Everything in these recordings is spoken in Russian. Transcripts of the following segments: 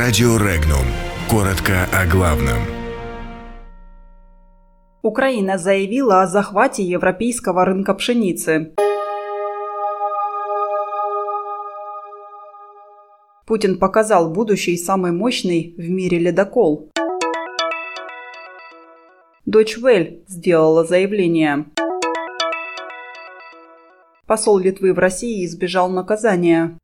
Радио Регнум. Коротко о главном. Украина заявила о захвате европейского рынка пшеницы. Путин показал будущий самый мощный в мире ледокол. Дочь Вель сделала заявление. Посол Литвы в России избежал наказания.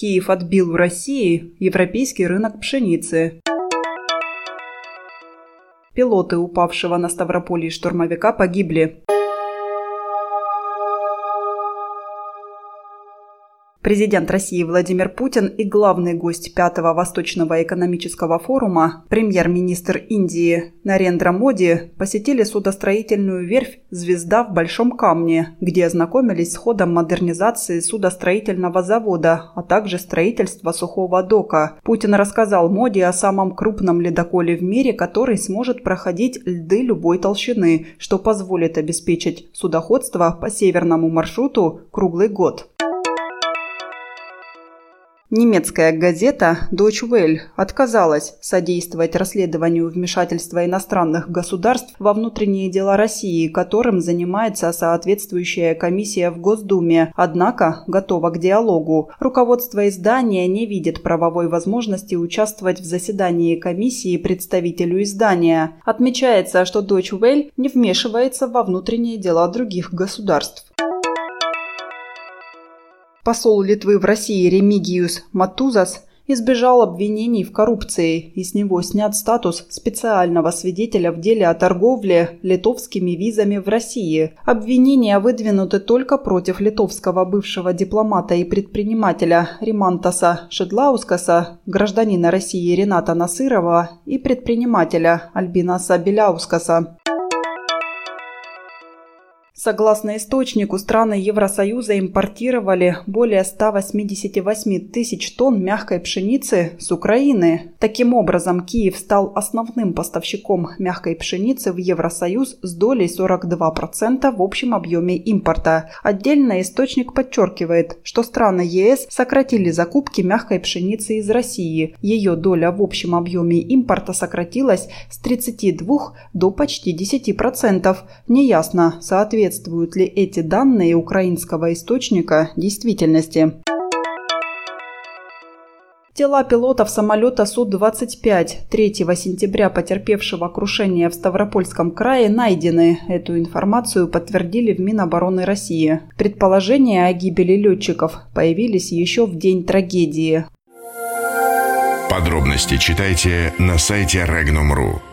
Киев отбил в России европейский рынок пшеницы. Пилоты упавшего на Ставрополье штурмовика погибли. Президент России Владимир Путин и главный гость Пятого Восточного экономического форума, премьер-министр Индии Нарендра Моди, посетили судостроительную верфь «Звезда в Большом Камне», где ознакомились с ходом модернизации судостроительного завода, а также строительства сухого дока. Путин рассказал Моди о самом крупном ледоколе в мире, который сможет проходить льды любой толщины, что позволит обеспечить судоходство по северному маршруту круглый год. Немецкая газета Deutsche Welle отказалась содействовать расследованию вмешательства иностранных государств во внутренние дела России, которым занимается соответствующая комиссия в Госдуме, однако готова к диалогу. Руководство издания не видит правовой возможности участвовать в заседании комиссии представителю издания. Отмечается, что Deutsche Welle не вмешивается во внутренние дела других государств. Посол Литвы в России Ремигиус Матузас избежал обвинений в коррупции и с него снят статус специального свидетеля в деле о торговле литовскими визами в России. Обвинения выдвинуты только против литовского бывшего дипломата и предпринимателя Римантаса Шедлаускаса, гражданина России Рената Насырова и предпринимателя Альбинаса Беляускаса. Согласно источнику, страны Евросоюза импортировали более 188 тысяч тонн мягкой пшеницы с Украины. Таким образом, Киев стал основным поставщиком мягкой пшеницы в Евросоюз с долей 42% в общем объеме импорта. Отдельно источник подчеркивает, что страны ЕС сократили закупки мягкой пшеницы из России. Ее доля в общем объеме импорта сократилась с 32 до почти 10%. Неясно, соответственно, соответствуют ли эти данные украинского источника действительности. Тела пилотов самолета Су-25 3 сентября потерпевшего крушение в Ставропольском крае найдены. Эту информацию подтвердили в Минобороны России. Предположения о гибели летчиков появились еще в день трагедии. Подробности читайте на сайте Regnum.ru.